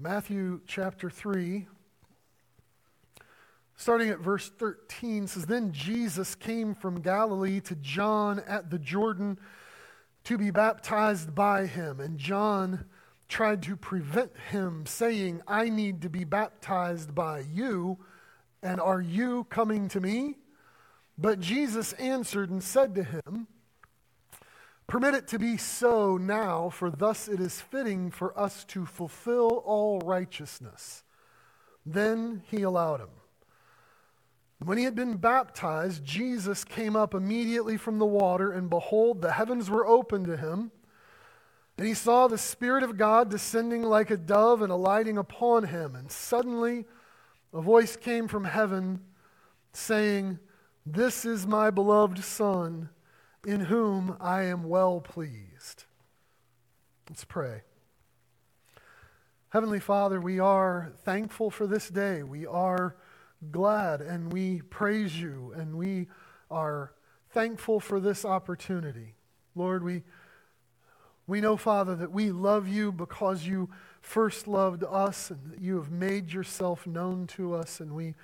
Matthew chapter 3, starting at verse 13, says Then Jesus came from Galilee to John at the Jordan to be baptized by him. And John tried to prevent him, saying, I need to be baptized by you, and are you coming to me? But Jesus answered and said to him, Permit it to be so now, for thus it is fitting for us to fulfill all righteousness. Then he allowed him. When he had been baptized, Jesus came up immediately from the water, and behold, the heavens were opened to him. And he saw the Spirit of God descending like a dove and alighting upon him. And suddenly a voice came from heaven saying, This is my beloved Son in whom I am well pleased. Let's pray. Heavenly Father, we are thankful for this day. We are glad and we praise you and we are thankful for this opportunity. Lord, we, we know, Father, that we love you because you first loved us and that you have made yourself known to us, and we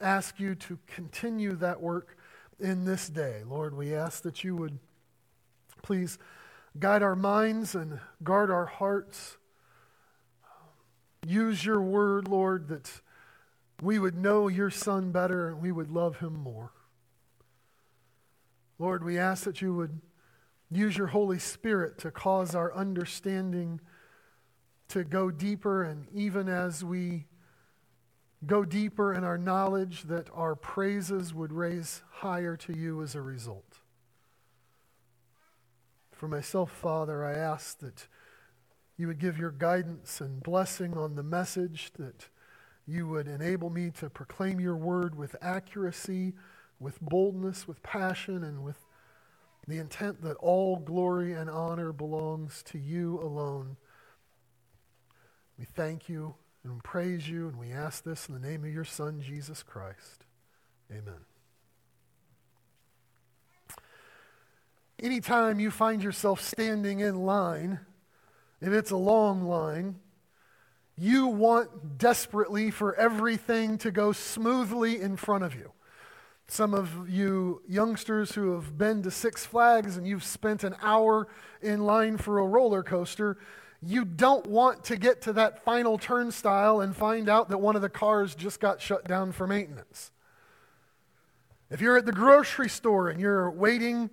ask you to continue that work in this day. Lord, we ask that you would please guide our minds and guard our hearts. Use your word, Lord, that we would know your Son better and we would love him more. Lord, we ask that you would use your Holy Spirit to cause our understanding to go deeper, and even as we go deeper in our knowledge that our praises would raise higher to you as a result. For myself, Father, I ask that you would give your guidance and blessing on the message, that you would enable me to proclaim your word with accuracy, with boldness, with passion, and with the intent that all glory and honor belongs to you alone. We thank you and praise you, and we ask this in the name of your Son, Jesus Christ. Amen. Anytime you find yourself standing in line, if it's a long line, you want desperately for everything to go smoothly in front of you. Some of you youngsters who have been to Six Flags and you've spent an hour in line for a roller coaster, you don't want to get to that final turnstile and find out that one of the cars just got shut down for maintenance. If you're at the grocery store and you're waiting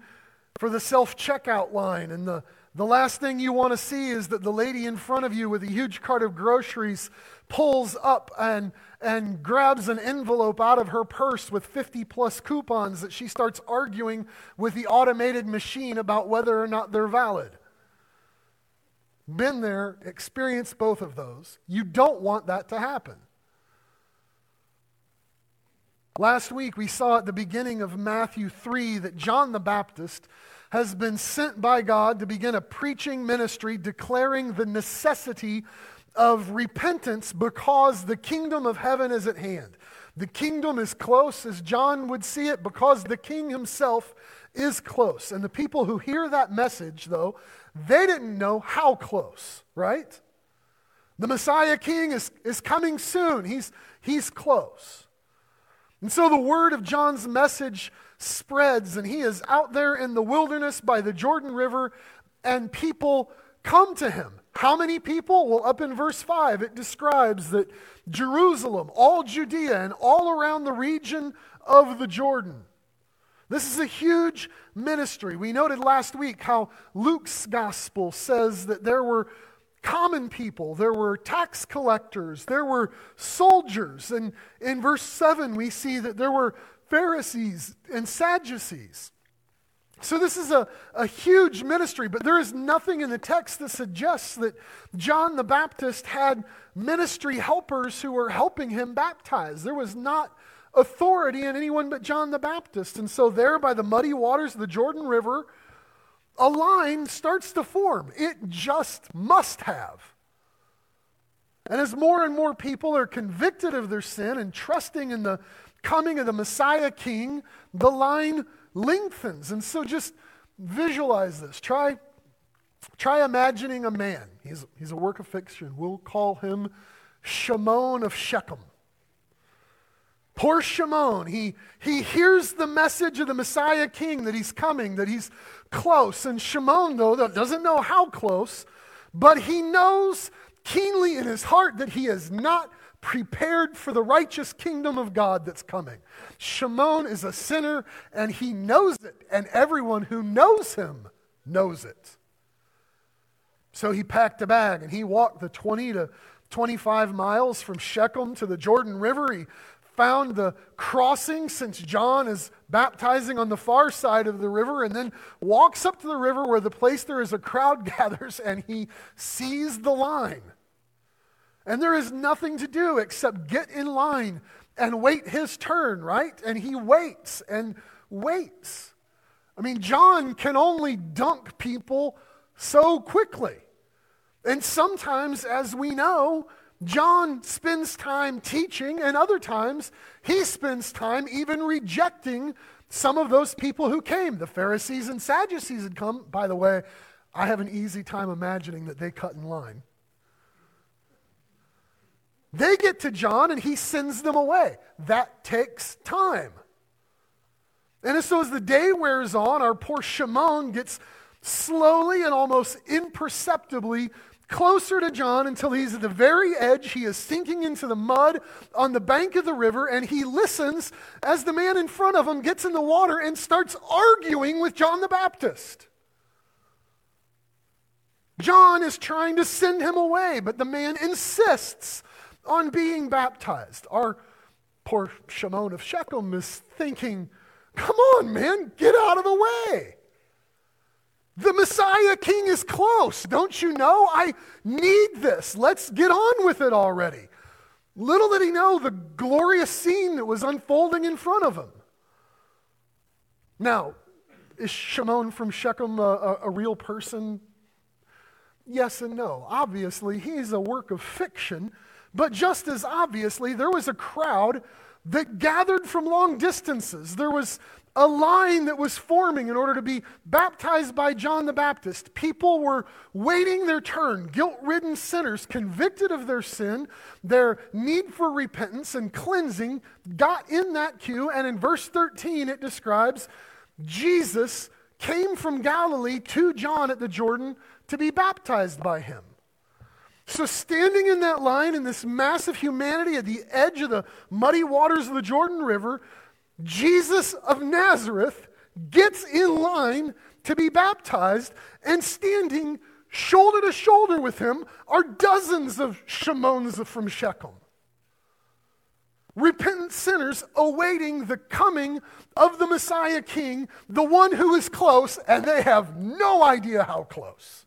for the self checkout line, and the, the last thing you want to see is that the lady in front of you with a huge cart of groceries pulls up and, and grabs an envelope out of her purse with 50 plus coupons that she starts arguing with the automated machine about whether or not they're valid been there, experienced both of those. You don't want that to happen. Last week, we saw at the beginning of Matthew 3 that John the Baptist has been sent by God to begin a preaching ministry declaring the necessity of repentance because the kingdom of heaven is at hand. The kingdom is close, as John would see it, because the king himself is close. And the people who hear that message, though, they didn't know how close, right? The Messiah King is, is coming soon. He's, he's close. And so the word of John's message spreads, and he is out there in the wilderness by the Jordan River, and people come to him. How many people? Well, up in verse 5, it describes that Jerusalem, all Judea, and all around the region of the Jordan this is a huge ministry. We noted last week how Luke's gospel says that there were common people, there were tax collectors, there were soldiers. And in verse 7, we see that there were Pharisees and Sadducees. So, this is a, a huge ministry, but there is nothing in the text that suggests that John the Baptist had ministry helpers who were helping him baptize. There was not authority in anyone but John the Baptist. And so, there by the muddy waters of the Jordan River, a line starts to form. It just must have. And as more and more people are convicted of their sin and trusting in the coming of the Messiah King, the line lengthens. And so just visualize this. Try, try imagining a man. He's, he's a work of fiction. We'll call him Shimon of Shechem. Poor Shimon, he, he hears the message of the Messiah King that he's coming, that he's close. And Shimon, though, doesn't know how close, but he knows keenly in his heart that he is not prepared for the righteous kingdom of God that's coming. Shimon is a sinner, and he knows it, and everyone who knows him knows it. So he packed a bag and he walked the 20 to 25 miles from Shechem to the Jordan River. He found the crossing since John is baptizing on the far side of the river and then walks up to the river where the place there is a crowd gathers and he sees the line. And there is nothing to do except get in line and wait his turn, right? And he waits and waits. I mean, John can only dunk people so quickly. And sometimes, as we know, John spends time teaching, and other times he spends time even rejecting some of those people who came. The Pharisees and Sadducees had come. By the way, I have an easy time imagining that they cut in line. They get to John and he sends them away. That takes time. And so as the day wears on, our poor Shimon gets slowly and almost imperceptibly closer to John until he's at the very edge. He is sinking into the mud on the bank of the river, and he listens as the man in front of him gets in the water and starts arguing with John the Baptist. John is trying to send him away, but the man insists on being baptized. Our poor Shimon of Shechem is thinking, Come on, man, get out of the way. The Messiah King is close. Don't you know? I need this. Let's get on with it already. Little did he know the glorious scene that was unfolding in front of him. Now, is Shimon from Shechem a, a, a real person? Yes and no. Obviously, he's a work of fiction, but just as obviously, there was a crowd that gathered from long distances. There was a line that was forming in order to be baptized by John the Baptist. People were waiting their turn, guilt ridden sinners, convicted of their sin, their need for repentance and cleansing, got in that queue. And in verse 13, it describes Jesus came from Galilee to John at the Jordan to be baptized by him. So, standing in that line in this massive humanity at the edge of the muddy waters of the Jordan River, Jesus of Nazareth gets in line to be baptized, and standing shoulder to shoulder with him are dozens of Shimons from Shechem. Repentant sinners awaiting the coming of the Messiah King, the one who is close, and they have no idea how close.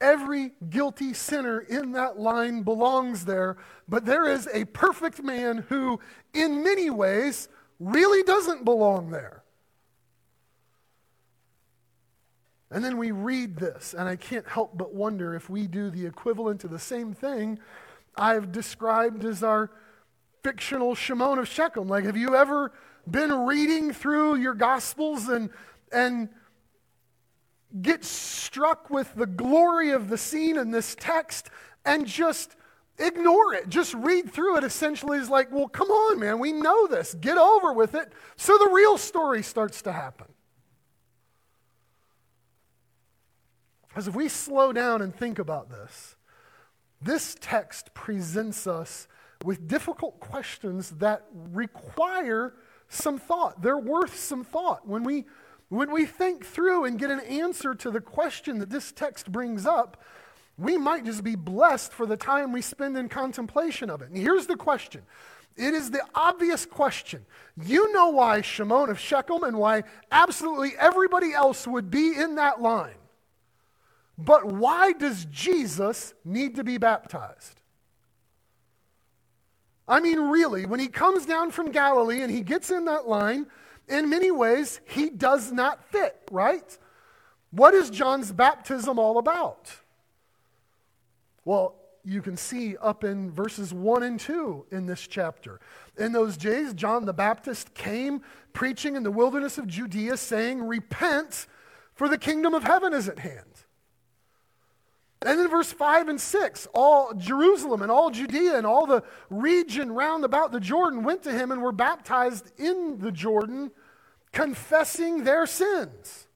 Every guilty sinner in that line belongs there, but there is a perfect man who, in many ways, really doesn't belong there. And then we read this, and I can't help but wonder if we do the equivalent to the same thing I've described as our fictional Shimon of Shechem. Like, have you ever been reading through your Gospels and, and get struck with the glory of the scene in this text and just ignore it. Just read through it essentially is like, well, come on, man, we know this. Get over with it. So the real story starts to happen. Because if we slow down and think about this, this text presents us with difficult questions that require some thought. They're worth some thought. When we when we think through and get an answer to the question that this text brings up, we might just be blessed for the time we spend in contemplation of it. And here's the question it is the obvious question. You know why Shimon of Shechem and why absolutely everybody else would be in that line. But why does Jesus need to be baptized? I mean, really, when he comes down from Galilee and he gets in that line, in many ways, he does not fit, right? What is John's baptism all about? Well, you can see up in verses 1 and 2 in this chapter. In those days, John the Baptist came preaching in the wilderness of Judea, saying, Repent, for the kingdom of heaven is at hand. And then verse 5 and 6 all Jerusalem and all Judea and all the region round about the Jordan went to him and were baptized in the Jordan, confessing their sins.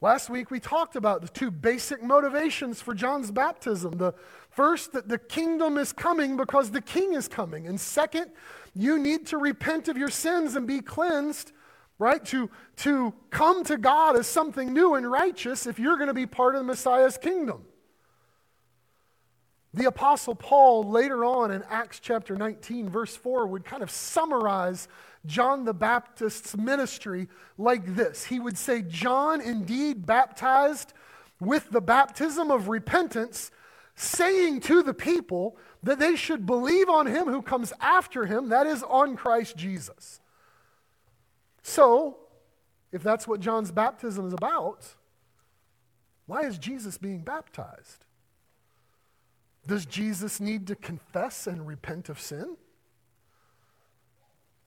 Last week we talked about the two basic motivations for John's baptism. The first, that the kingdom is coming because the king is coming. And second, you need to repent of your sins and be cleansed right? To, to come to God as something new and righteous if you're going to be part of the Messiah's kingdom. The Apostle Paul, later on in Acts chapter 19, verse 4, would kind of summarize John the Baptist's ministry like this. He would say, John indeed baptized with the baptism of repentance, saying to the people that they should believe on him who comes after him, that is, on Christ Jesus. So, if that's what John's baptism is about, why is Jesus being baptized? Does Jesus need to confess and repent of sin?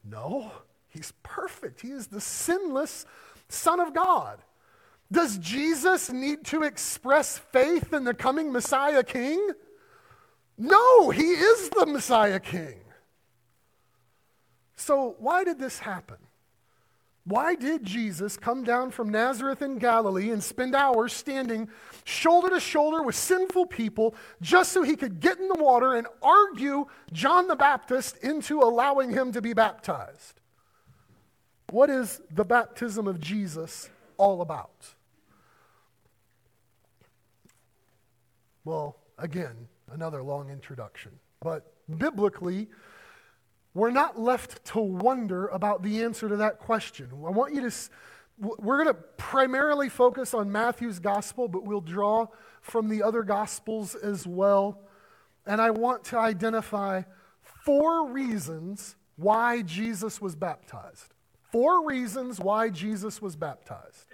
No, he's perfect. He is the sinless Son of God. Does Jesus need to express faith in the coming Messiah King? No, he is the Messiah King. So, why did this happen? Why did Jesus come down from Nazareth in Galilee and spend hours standing shoulder to shoulder with sinful people just so he could get in the water and argue John the Baptist into allowing him to be baptized? What is the baptism of Jesus all about? Well, again, another long introduction. But biblically, we're not left to wonder about the answer to that question. I want you to, we're going to primarily focus on Matthew's gospel, but we'll draw from the other gospels as well. And I want to identify four reasons why Jesus was baptized. Four reasons why Jesus was baptized.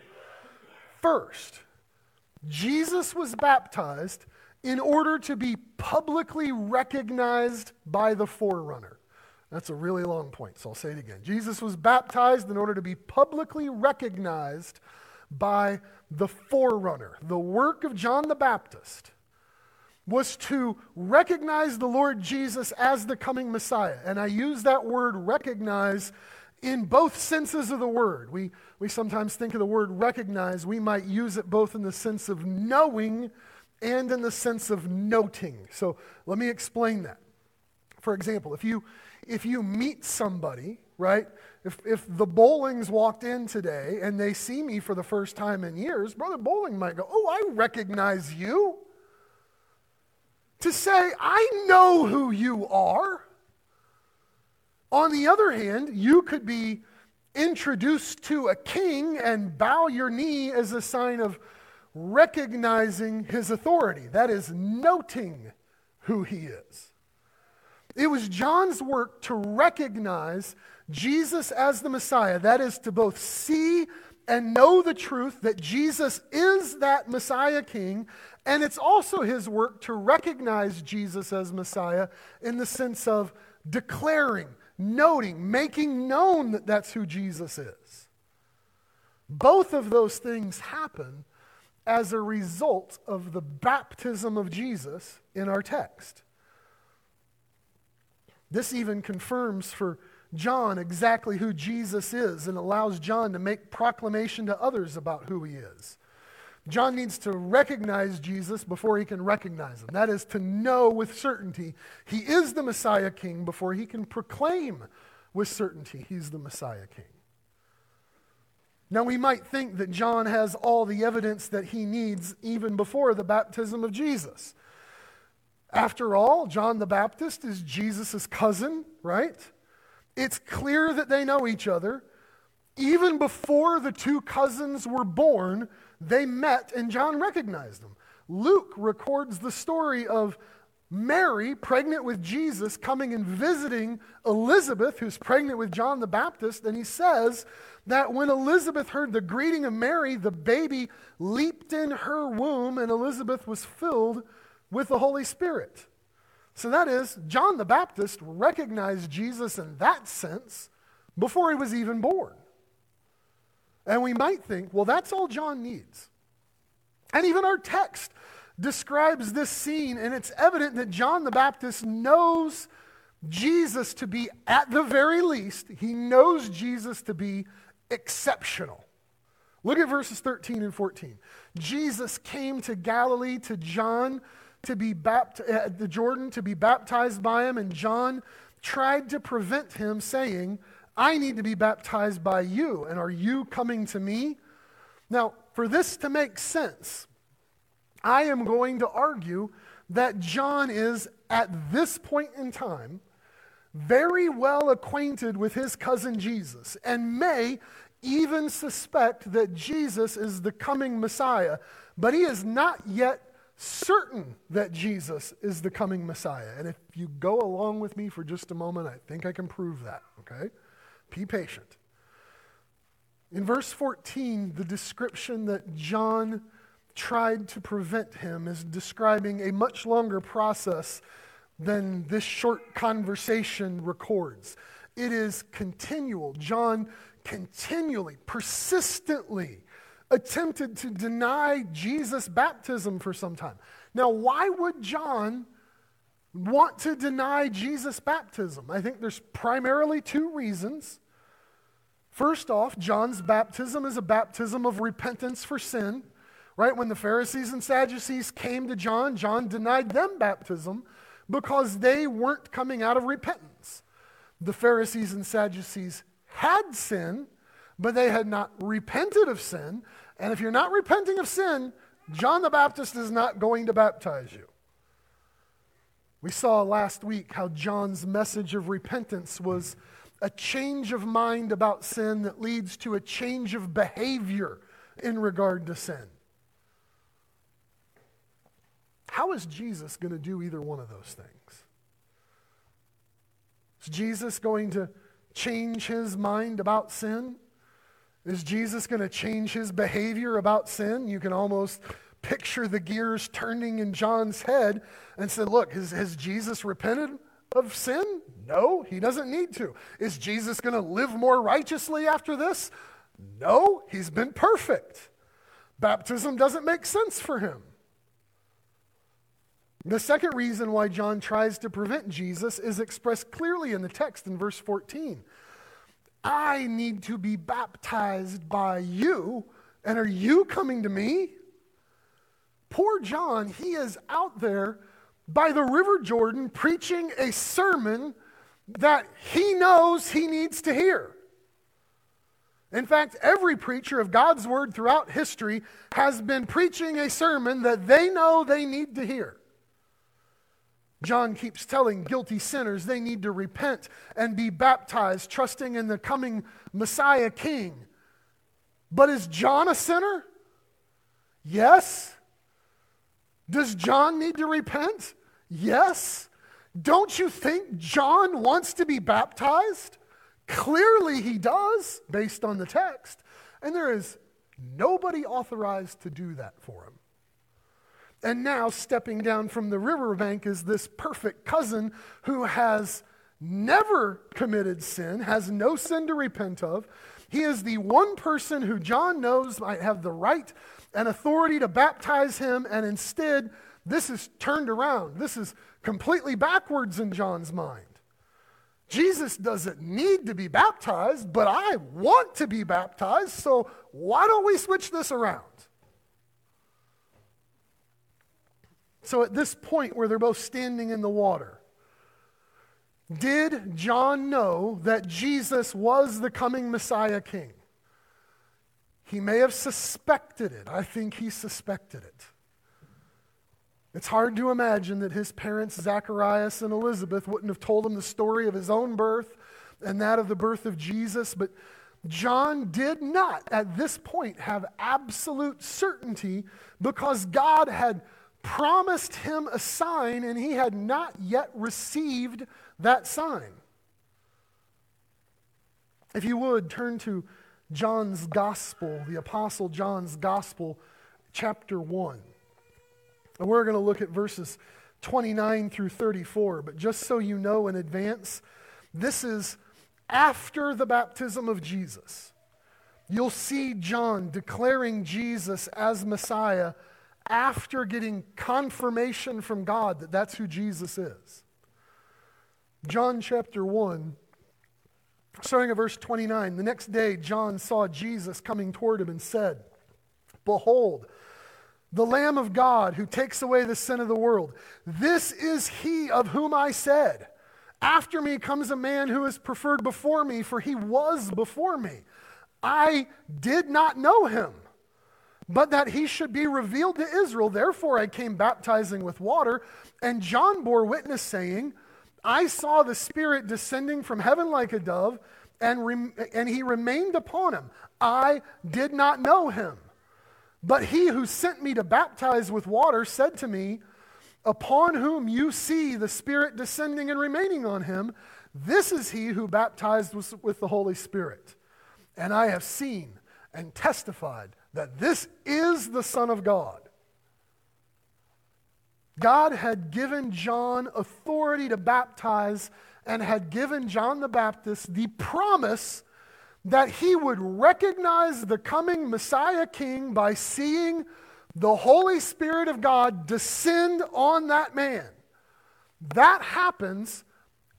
First, Jesus was baptized in order to be publicly recognized by the forerunner. That's a really long point, so I'll say it again. Jesus was baptized in order to be publicly recognized by the forerunner. The work of John the Baptist was to recognize the Lord Jesus as the coming Messiah. And I use that word recognize in both senses of the word. We, we sometimes think of the word recognize, we might use it both in the sense of knowing and in the sense of noting. So let me explain that. For example, if you if you meet somebody, right? If, if the Bowlings walked in today and they see me for the first time in years, Brother Bowling might go, Oh, I recognize you. To say, I know who you are. On the other hand, you could be introduced to a king and bow your knee as a sign of recognizing his authority. That is noting who he is. It was John's work to recognize Jesus as the Messiah. That is, to both see and know the truth that Jesus is that Messiah King. And it's also his work to recognize Jesus as Messiah in the sense of declaring, noting, making known that that's who Jesus is. Both of those things happen as a result of the baptism of Jesus in our text. This even confirms for John exactly who Jesus is and allows John to make proclamation to others about who he is. John needs to recognize Jesus before he can recognize him. That is to know with certainty he is the Messiah King before he can proclaim with certainty he's the Messiah King. Now, we might think that John has all the evidence that he needs even before the baptism of Jesus. After all, John the Baptist is Jesus' cousin, right? It's clear that they know each other. Even before the two cousins were born, they met and John recognized them. Luke records the story of Mary, pregnant with Jesus, coming and visiting Elizabeth, who's pregnant with John the Baptist, and he says that when Elizabeth heard the greeting of Mary, the baby leaped in her womb, and Elizabeth was filled with the Holy Spirit. So that is, John the Baptist recognized Jesus in that sense before he was even born. And we might think, well, that's all John needs. And even our text describes this scene, and it's evident that John the Baptist knows Jesus to be, at the very least, he knows Jesus to be exceptional. Look at verses 13 and 14. Jesus came to Galilee to John to be baptized at uh, the Jordan to be baptized by him, and John tried to prevent him, saying, I need to be baptized by you, and are you coming to me? Now, for this to make sense, I am going to argue that John is, at this point in time, very well acquainted with his cousin Jesus and may even suspect that Jesus is the coming Messiah, but he is not yet certain that Jesus is the coming Messiah. And if you go along with me for just a moment, I think I can prove that, okay? Be patient. In verse 14, the description that John tried to prevent him is describing a much longer process than this short conversation records. It is continual. John continually, persistently attempted to deny Jesus' baptism for some time. Now, why would John want to deny Jesus' baptism? I think there's primarily two reasons. First off, John's baptism is a baptism of repentance for sin. Right? When the Pharisees and Sadducees came to John, John denied them baptism because they weren't coming out of repentance. The Pharisees and Sadducees had sin, but they had not repented of sin. And if you're not repenting of sin, John the Baptist is not going to baptize you. We saw last week how John's message of repentance was a change of mind about sin that leads to a change of behavior in regard to sin. How is Jesus going to do either one of those things? Is Jesus going to change his mind about sin? Is Jesus going to change his behavior about sin? You can almost picture the gears turning in John's head and say, Look, has, has Jesus repented of sin? No, he doesn't need to. Is Jesus going to live more righteously after this? No, he's been perfect. Baptism doesn't make sense for him. The second reason why John tries to prevent Jesus is expressed clearly in the text in verse 14. I need to be baptized by you, and are you coming to me? Poor John, he is out there by the River Jordan preaching a sermon that he knows he needs to hear. In fact, every preacher of God's word throughout history has been preaching a sermon that they know they need to hear. John keeps telling guilty sinners they need to repent and be baptized, trusting in the coming Messiah King. But is John a sinner? Yes. Does John need to repent? Yes. Don't you think John wants to be baptized? Clearly he does, based on the text. And there is nobody authorized to do that for him. And now, stepping down from the riverbank is this perfect cousin who has never committed sin, has no sin to repent of. He is the one person who John knows might have the right and authority to baptize him, and instead, this is turned around. This is completely backwards in John's mind. Jesus doesn't need to be baptized, but I want to be baptized, so why don't we switch this around? So at this point where they're both standing in the water, did John know that Jesus was the coming Messiah king? He may have suspected it. I think he suspected it. It's hard to imagine that his parents, Zacharias and Elizabeth, wouldn't have told him the story of his own birth and that of the birth of Jesus, but John did not, at this point, have absolute certainty because God had promised him a sign, and he had not yet received that sign. If you would, turn to John's Gospel, the Apostle John's Gospel, chapter 1. And we're going to look at verses 29 through 34. But just so you know in advance, this is after the baptism of Jesus. You'll see John declaring Jesus as Messiah after getting confirmation from God that that's who Jesus is. John chapter 1, starting at verse 29. The next day, John saw Jesus coming toward him and said, Behold, the Lamb of God who takes away the sin of the world. This is he of whom I said, After me comes a man who is preferred before me, for he was before me. I did not know him but that he should be revealed to Israel. Therefore, I came baptizing with water. And John bore witness, saying, I saw the Spirit descending from heaven like a dove, and, rem- and he remained upon him. I did not know him. But he who sent me to baptize with water said to me, Upon whom you see the Spirit descending and remaining on him, this is he who baptized with, with the Holy Spirit. And I have seen and testified that this is the Son of God. God had given John authority to baptize and had given John the Baptist the promise that he would recognize the coming Messiah King by seeing the Holy Spirit of God descend on that man. That happens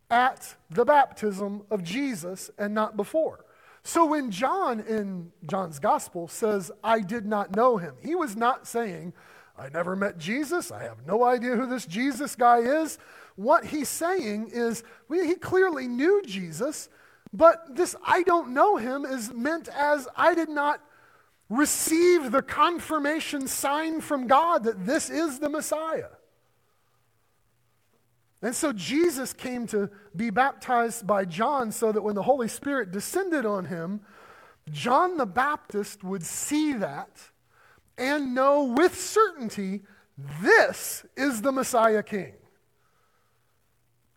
at the baptism of Jesus and not before. So when John in John's gospel says, I did not know him, he was not saying, I never met Jesus. I have no idea who this Jesus guy is. What he's saying is, he clearly knew Jesus, but this I don't know him is meant as I did not receive the confirmation sign from God that this is the Messiah. And so Jesus came to be baptized by John so that when the Holy Spirit descended on him, John the Baptist would see that and know with certainty this is the Messiah King.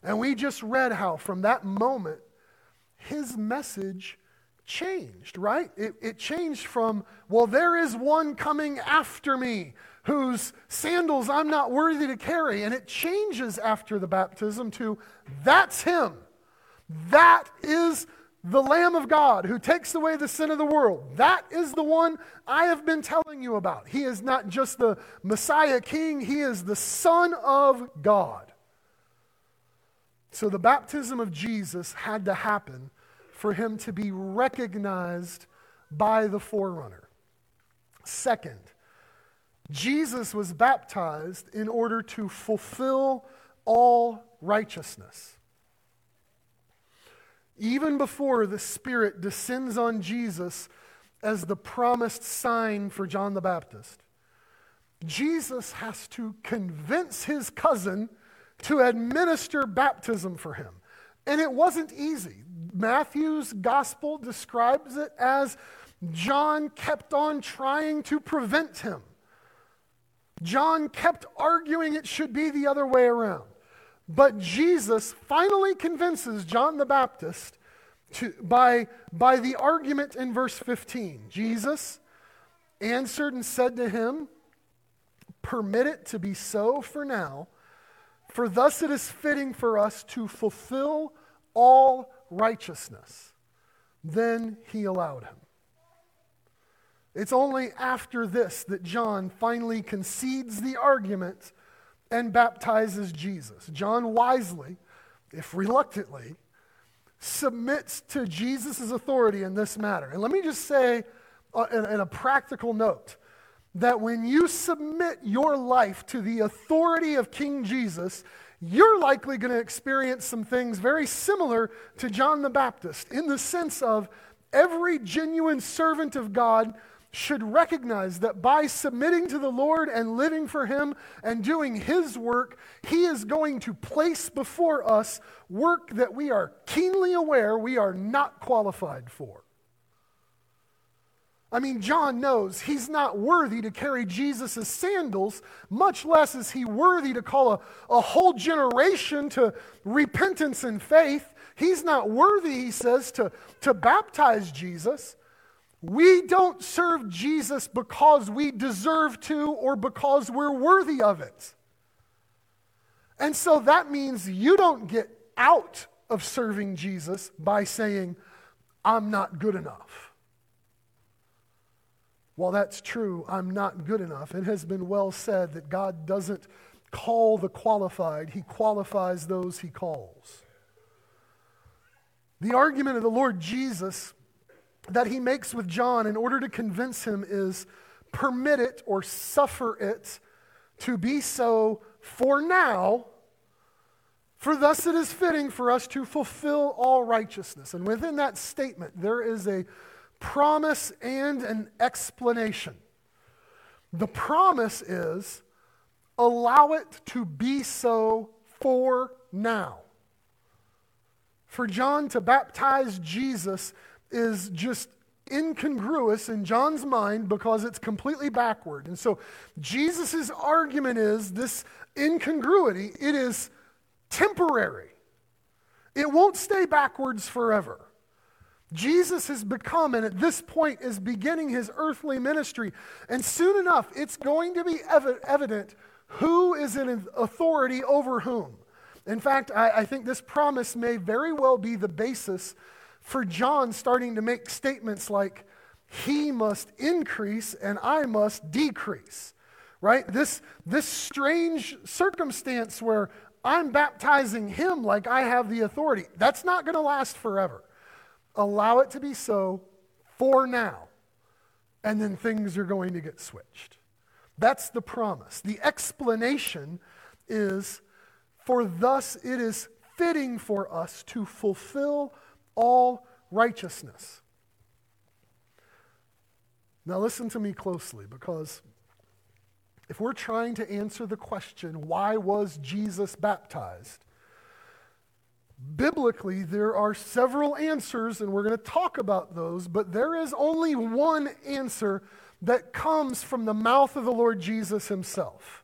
And we just read how from that moment his message changed, right? It, it changed from, well, there is one coming after me whose sandals I'm not worthy to carry. And it changes after the baptism to that's him. That is the Lamb of God who takes away the sin of the world. That is the one I have been telling you about. He is not just the Messiah King, he is the Son of God. So the baptism of Jesus had to happen for him to be recognized by the forerunner. Second, Jesus was baptized in order to fulfill all righteousness. Even before the Spirit descends on Jesus as the promised sign for John the Baptist, Jesus has to convince his cousin to administer baptism for him. And it wasn't easy. Matthew's gospel describes it as John kept on trying to prevent him. John kept arguing it should be the other way around. But Jesus finally convinces John the Baptist to, by, by the argument in verse 15. Jesus answered and said to him, Permit it to be so for now, for thus it is fitting for us to fulfill all righteousness. Then he allowed him. It's only after this that John finally concedes the argument and baptizes Jesus. John wisely, if reluctantly, submits to Jesus' authority in this matter. And let me just say, uh, in, in a practical note, that when you submit your life to the authority of King Jesus, you're likely going to experience some things very similar to John the Baptist in the sense of every genuine servant of God should recognize that by submitting to the Lord and living for Him and doing His work, He is going to place before us work that we are keenly aware we are not qualified for. I mean, John knows he's not worthy to carry Jesus' sandals, much less is he worthy to call a, a whole generation to repentance and faith. He's not worthy, he says, to, to baptize Jesus. We don't serve Jesus because we deserve to or because we're worthy of it. And so that means you don't get out of serving Jesus by saying, I'm not good enough. While that's true, I'm not good enough. It has been well said that God doesn't call the qualified, He qualifies those He calls. The argument of the Lord Jesus that He makes with John in order to convince him is permit it or suffer it to be so for now, for thus it is fitting for us to fulfill all righteousness. And within that statement, there is a promise and an explanation. The promise is allow it to be so for now. For John to baptize Jesus is just incongruous in John's mind because it's completely backward. And so Jesus' argument is this incongruity, it is temporary. It won't stay backwards forever. Jesus has become, and at this point is beginning his earthly ministry. And soon enough, it's going to be ev- evident who is in authority over whom. In fact, I, I think this promise may very well be the basis for John starting to make statements like, He must increase and I must decrease. Right? This, this strange circumstance where I'm baptizing him like I have the authority, that's not going to last forever. Allow it to be so for now, and then things are going to get switched. That's the promise. The explanation is for thus it is fitting for us to fulfill all righteousness. Now, listen to me closely because if we're trying to answer the question, why was Jesus baptized? Biblically, there are several answers, and we're going to talk about those, but there is only one answer that comes from the mouth of the Lord Jesus himself.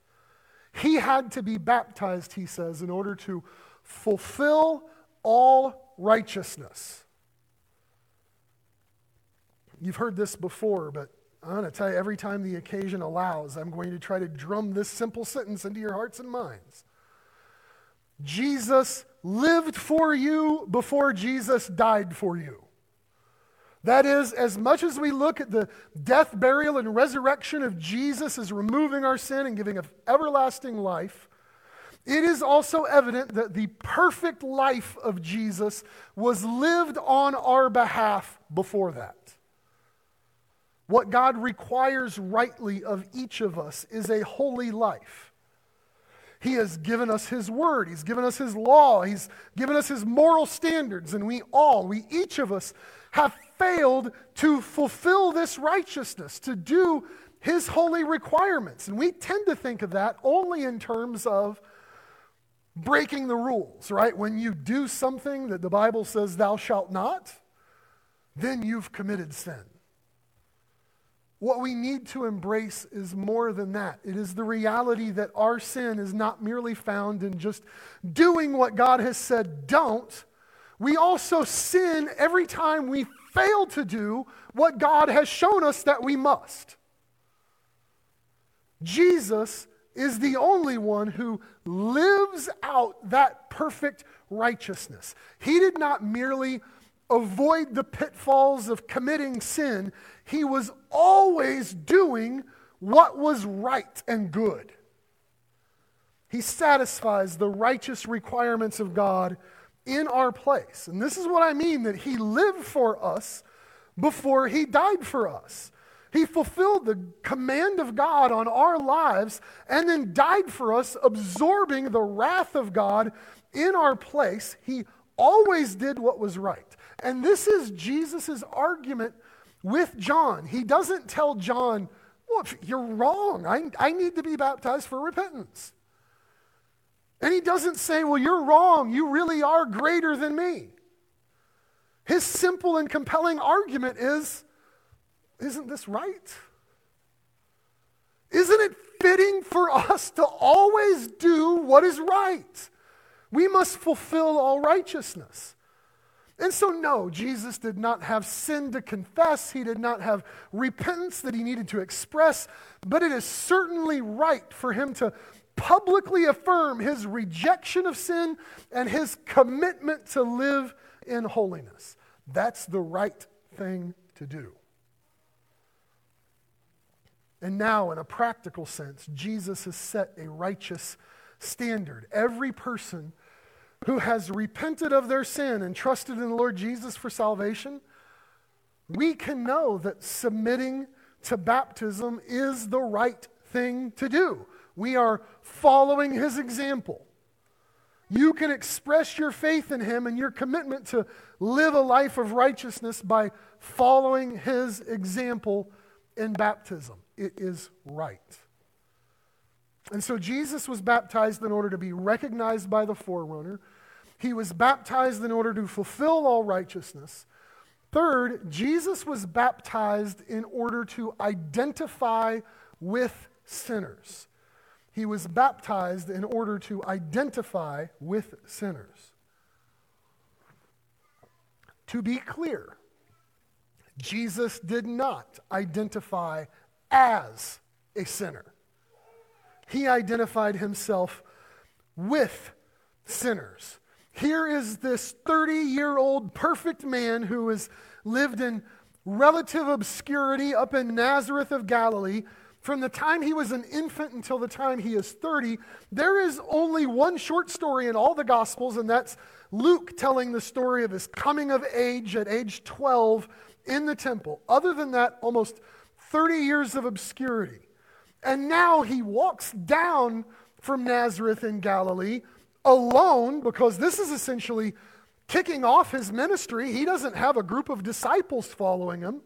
He had to be baptized, he says, in order to fulfill all righteousness. You've heard this before, but I'm going to tell you every time the occasion allows, I'm going to try to drum this simple sentence into your hearts and minds. Jesus lived for you before Jesus died for you. That is, as much as we look at the death, burial, and resurrection of Jesus as removing our sin and giving everlasting life, it is also evident that the perfect life of Jesus was lived on our behalf before that. What God requires rightly of each of us is a holy life. He has given us His Word. He's given us His law. He's given us His moral standards. And we all, we each of us, have failed to fulfill this righteousness, to do His holy requirements. And we tend to think of that only in terms of breaking the rules, right? When you do something that the Bible says, thou shalt not, then you've committed sin. What we need to embrace is more than that. It is the reality that our sin is not merely found in just doing what God has said don't. We also sin every time we fail to do what God has shown us that we must. Jesus is the only one who lives out that perfect righteousness. He did not merely avoid the pitfalls of committing sin, he was always doing what was right and good. He satisfies the righteous requirements of God in our place. And this is what I mean that he lived for us before he died for us. He fulfilled the command of God on our lives and then died for us, absorbing the wrath of God in our place. He always did what was right. And this is Jesus' argument with John. He doesn't tell John, well, you're wrong. I, I need to be baptized for repentance. And he doesn't say, well, you're wrong. You really are greater than me. His simple and compelling argument is, isn't this right? Isn't it fitting for us to always do what is right? We must fulfill all righteousness. And so, no, Jesus did not have sin to confess. He did not have repentance that he needed to express. But it is certainly right for him to publicly affirm his rejection of sin and his commitment to live in holiness. That's the right thing to do. And now, in a practical sense, Jesus has set a righteous standard. Every person who has repented of their sin and trusted in the Lord Jesus for salvation, we can know that submitting to baptism is the right thing to do. We are following his example. You can express your faith in him and your commitment to live a life of righteousness by following his example in baptism. It is right. And so Jesus was baptized in order to be recognized by the forerunner. He was baptized in order to fulfill all righteousness. Third, Jesus was baptized in order to identify with sinners. He was baptized in order to identify with sinners. To be clear, Jesus did not identify as a sinner. He identified himself with sinners. Here is this 30 year old perfect man who has lived in relative obscurity up in Nazareth of Galilee. From the time he was an infant until the time he is 30, there is only one short story in all the Gospels, and that's Luke telling the story of his coming of age at age 12 in the temple. Other than that, almost 30 years of obscurity. And now he walks down from Nazareth in Galilee alone because this is essentially kicking off his ministry. He doesn't have a group of disciples following him.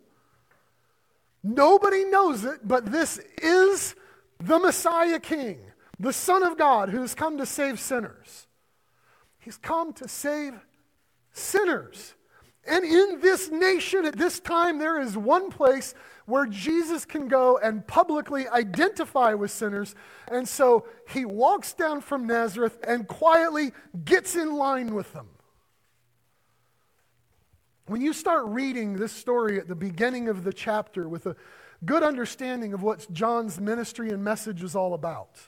Nobody knows it, but this is the Messiah King, the Son of God, who's come to save sinners. He's come to save sinners. And in this nation at this time, there is one place where Jesus can go and publicly identify with sinners. And so he walks down from Nazareth and quietly gets in line with them. When you start reading this story at the beginning of the chapter with a good understanding of what John's ministry and message is all about,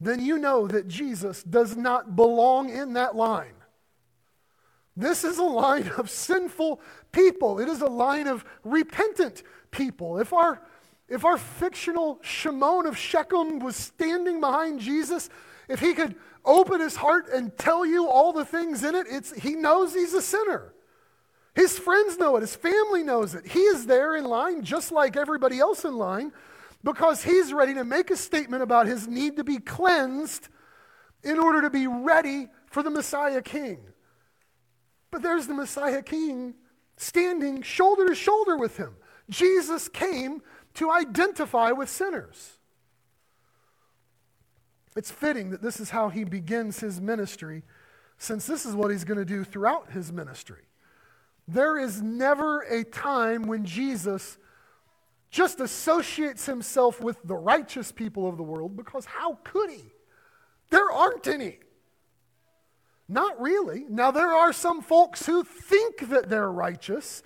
then you know that Jesus does not belong in that line. This is a line of sinful people. It is a line of repentant people. If our, if our fictional Shimon of Shechem was standing behind Jesus, if he could open his heart and tell you all the things in it, it's, he knows he's a sinner. His friends know it, his family knows it. He is there in line just like everybody else in line because he's ready to make a statement about his need to be cleansed in order to be ready for the Messiah King. But there's the Messiah King standing shoulder to shoulder with him. Jesus came to identify with sinners. It's fitting that this is how he begins his ministry, since this is what he's going to do throughout his ministry. There is never a time when Jesus just associates himself with the righteous people of the world, because how could he? There aren't any. Not really. Now, there are some folks who think that they're righteous,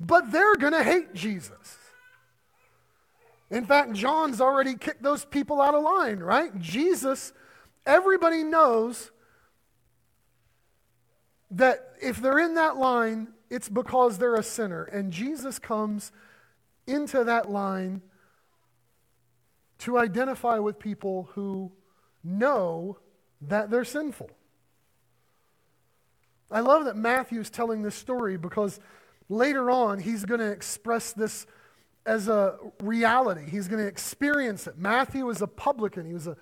but they're going to hate Jesus. In fact, John's already kicked those people out of line, right? Jesus, everybody knows that if they're in that line, it's because they're a sinner. And Jesus comes into that line to identify with people who know that they're sinful. I love that Matthew's telling this story because Later on, he's going to express this as a reality. He's going to experience it. Matthew was a publican, he was a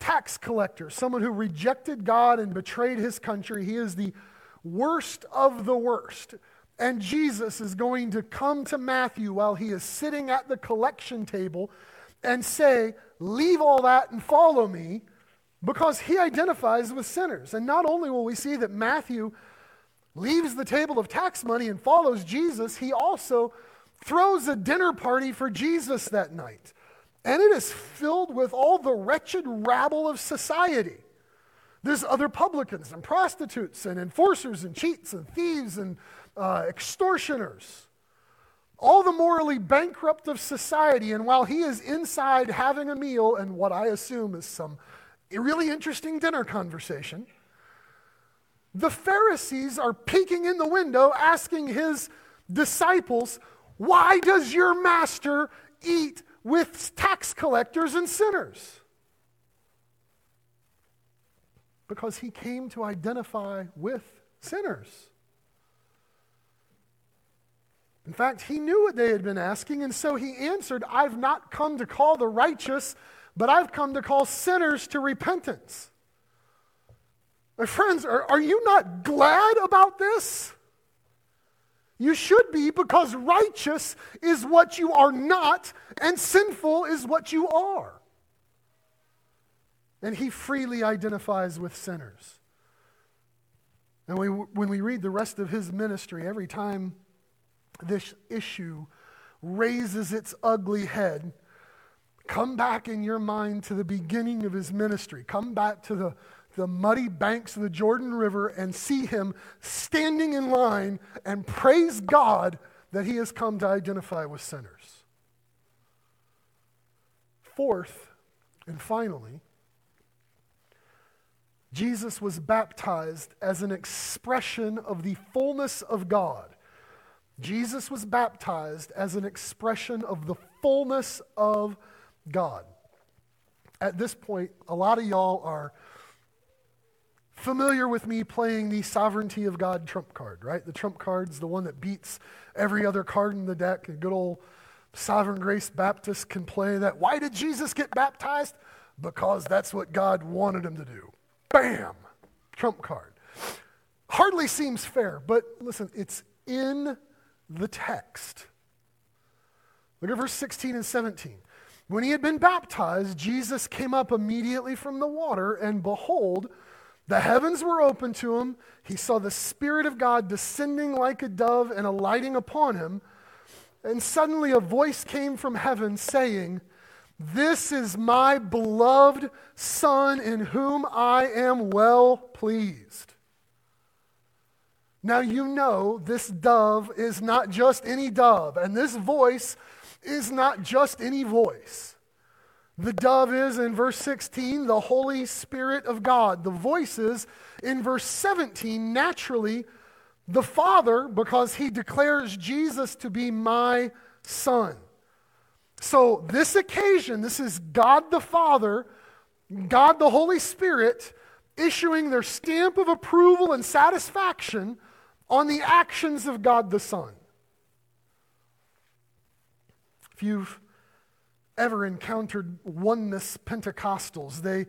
tax collector, someone who rejected God and betrayed his country. He is the worst of the worst. And Jesus is going to come to Matthew while he is sitting at the collection table and say, Leave all that and follow me, because he identifies with sinners. And not only will we see that Matthew leaves the table of tax money and follows Jesus, he also throws a dinner party for Jesus that night. And it is filled with all the wretched rabble of society. There's other publicans and prostitutes and enforcers and cheats and thieves and uh, extortioners. All the morally bankrupt of society. And while he is inside having a meal and what I assume is some really interesting dinner conversation, the Pharisees are peeking in the window asking his disciples, Why does your master eat with tax collectors and sinners? Because he came to identify with sinners. In fact, he knew what they had been asking, and so he answered, I've not come to call the righteous, but I've come to call sinners to repentance. My friends, are, are you not glad about this? You should be because righteous is what you are not, and sinful is what you are. And he freely identifies with sinners. And we, when we read the rest of his ministry, every time this issue raises its ugly head, come back in your mind to the beginning of his ministry. Come back to the the muddy banks of the Jordan River and see him standing in line and praise God that he has come to identify with sinners. Fourth, and finally, Jesus was baptized as an expression of the fullness of God. Jesus was baptized as an expression of the fullness of God. At this point, a lot of y'all are familiar with me playing the sovereignty of God trump card, right? The trump card's the one that beats every other card in the deck. A good old sovereign grace Baptist can play that. Why did Jesus get baptized? Because that's what God wanted him to do. Bam! Trump card. Hardly seems fair, but listen, it's in the text. Look at verse 16 and 17. When he had been baptized, Jesus came up immediately from the water, and behold, the heavens were open to him. He saw the Spirit of God descending like a dove and alighting upon him. And suddenly a voice came from heaven saying, This is my beloved Son in whom I am well pleased. Now you know this dove is not just any dove, and this voice is not just any voice. The dove is in verse 16 the Holy Spirit of God. The voices in verse 17 naturally the Father because he declares Jesus to be my Son. So, this occasion, this is God the Father, God the Holy Spirit issuing their stamp of approval and satisfaction on the actions of God the Son. If you've ever encountered oneness Pentecostals. They,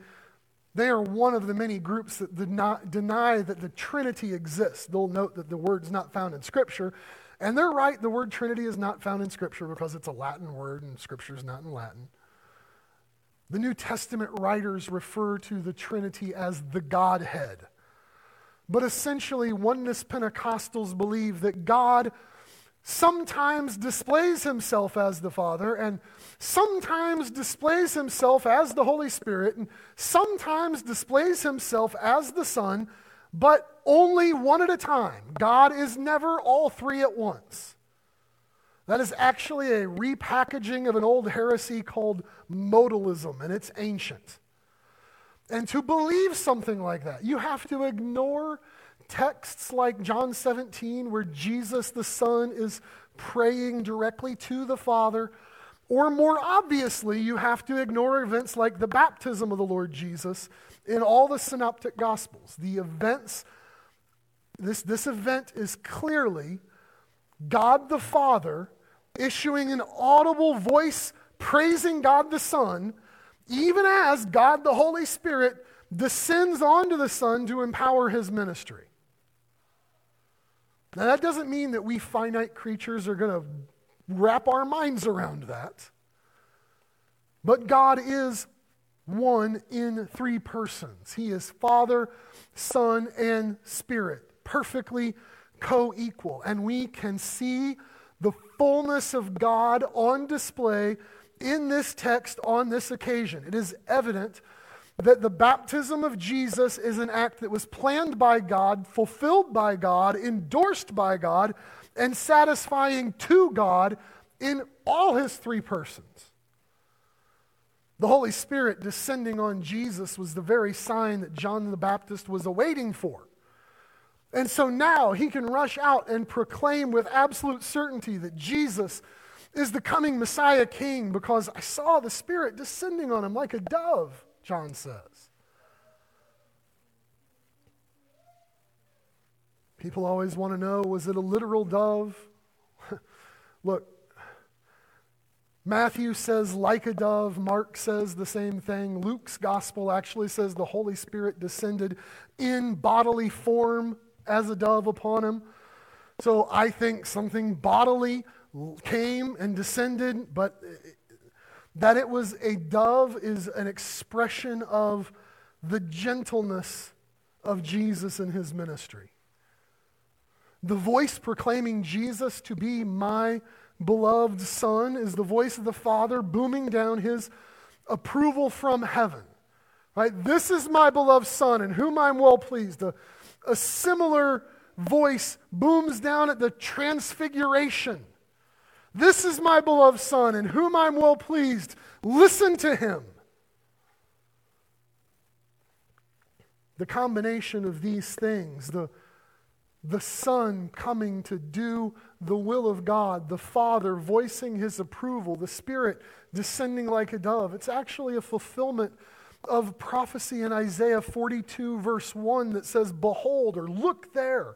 they are one of the many groups that deny, deny that the Trinity exists. They'll note that the word's not found in Scripture. And they're right, the word Trinity is not found in Scripture because it's a Latin word and Scripture is not in Latin. The New Testament writers refer to the Trinity as the Godhead. But essentially, oneness Pentecostals believe that God sometimes displays himself as the Father, and sometimes displays himself as the Holy Spirit, and sometimes displays himself as the Son, but only one at a time. God is never all three at once. That is actually a repackaging of an old heresy called modalism, and it's ancient. And to believe something like that, you have to ignore texts like John 17, where Jesus the Son is praying directly to the Father, or more obviously, you have to ignore events like the baptism of the Lord Jesus in all the synoptic gospels. The events, this, this event is clearly God the Father issuing an audible voice praising God the Son, even as God the Holy Spirit descends onto the Son to empower his ministry. Now, that doesn't mean that we finite creatures are going to wrap our minds around that. But God is one in three persons. He is Father, Son, and Spirit, perfectly co equal. And we can see the fullness of God on display in this text on this occasion. It is evident that the baptism of Jesus is an act that was planned by God, fulfilled by God, endorsed by God, and satisfying to God in all his three persons. The Holy Spirit descending on Jesus was the very sign that John the Baptist was awaiting for. And so now he can rush out and proclaim with absolute certainty that Jesus is the coming Messiah king because I saw the Spirit descending on him like a dove, John says. People always want to know was it a literal dove? Look, Matthew says, like a dove. Mark says the same thing. Luke's gospel actually says the Holy Spirit descended in bodily form as a dove upon him. So I think something bodily came and descended, but that it was a dove is an expression of the gentleness of Jesus in his ministry. The voice proclaiming Jesus to be my beloved Son is the voice of the Father booming down his approval from heaven. Right? This is my beloved Son in whom I'm well pleased. A, a similar voice booms down at the transfiguration. This is my beloved Son in whom I'm well pleased. Listen to him. The combination of these things, the the Son coming to do the will of God, the Father voicing his approval, the Spirit descending like a dove. It's actually a fulfillment of prophecy in Isaiah 42, verse 1, that says, Behold, or look there,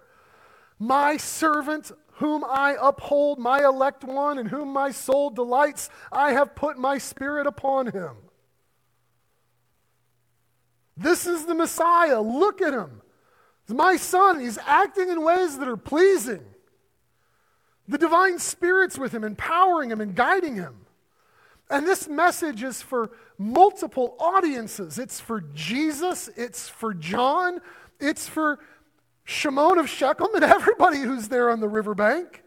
my servant whom I uphold, my elect one, in whom my soul delights, I have put my Spirit upon him. This is the Messiah. Look at him. My son, he's acting in ways that are pleasing. The divine spirit's with him, empowering him and guiding him. And this message is for multiple audiences. It's for Jesus, it's for John, it's for Shimon of Shechem and everybody who's there on the riverbank.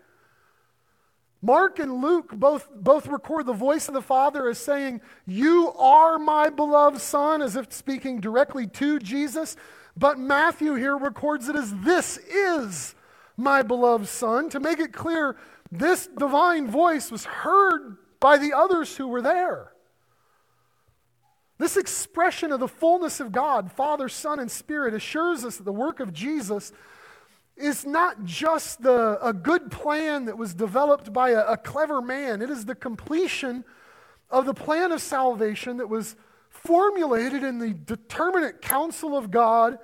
Mark and Luke both, both record the voice of the Father as saying, You are my beloved Son, as if speaking directly to Jesus. But Matthew here records it as this is my beloved Son to make it clear this divine voice was heard by the others who were there. This expression of the fullness of God, Father, Son, and Spirit, assures us that the work of Jesus is not just the, a good plan that was developed by a, a clever man, it is the completion of the plan of salvation that was formulated in the determinate counsel of God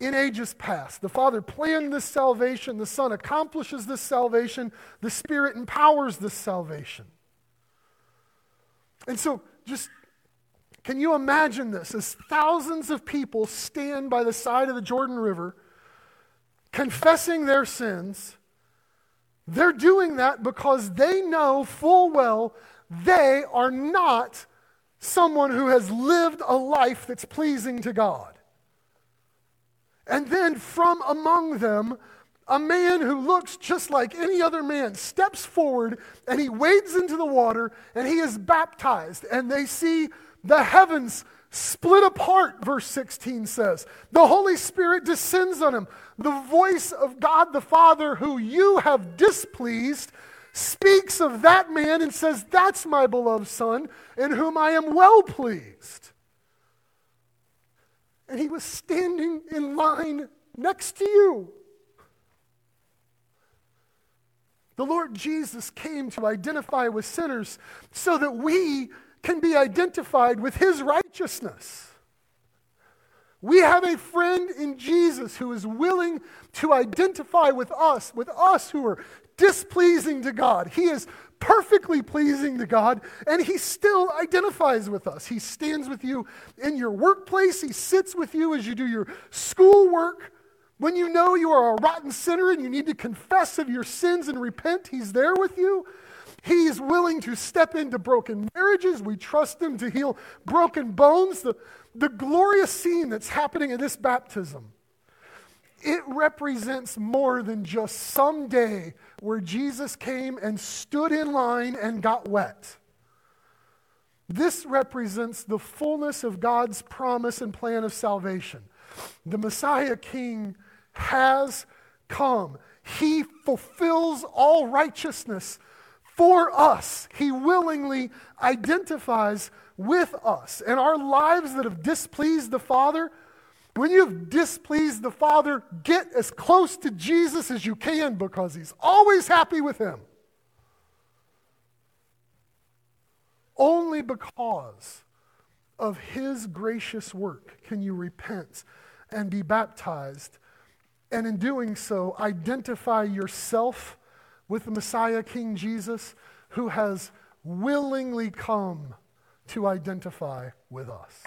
in ages past. The Father planned this salvation, the Son accomplishes this salvation, the Spirit empowers this salvation. And so, just can you imagine this as thousands of people stand by the side of the Jordan River confessing their sins? They're doing that because they know full well they are not someone who has lived a life that's pleasing to God. And then from among them, a man who looks just like any other man steps forward and he wades into the water and he is baptized. And they see the heavens split apart, verse 16 says. The Holy Spirit descends on him. The voice of God the Father, who you have displeased, speaks of that man and says, That's my beloved Son, in whom I am well pleased. And he was standing in line next to you. The Lord Jesus came to identify with sinners so that we can be identified with his righteousness. We have a friend in Jesus who is willing to identify with us, with us who are displeasing to God. He is perfectly pleasing to God, and He still identifies with us. He stands with you in your workplace, He sits with you as you do your schoolwork. When you know you are a rotten sinner and you need to confess of your sins and repent, He's there with you. He is willing to step into broken marriages. We trust Him to heal broken bones. The, the glorious scene that's happening in this baptism it represents more than just some day where Jesus came and stood in line and got wet. This represents the fullness of God's promise and plan of salvation. The Messiah King has come. He fulfills all righteousness for us. He willingly identifies with us. And our lives that have displeased the Father, when you've displeased the Father, get as close to Jesus as you can because He's always happy with Him. only because of his gracious work can you repent and be baptized. And in doing so, identify yourself with the Messiah, King Jesus, who has willingly come to identify with us.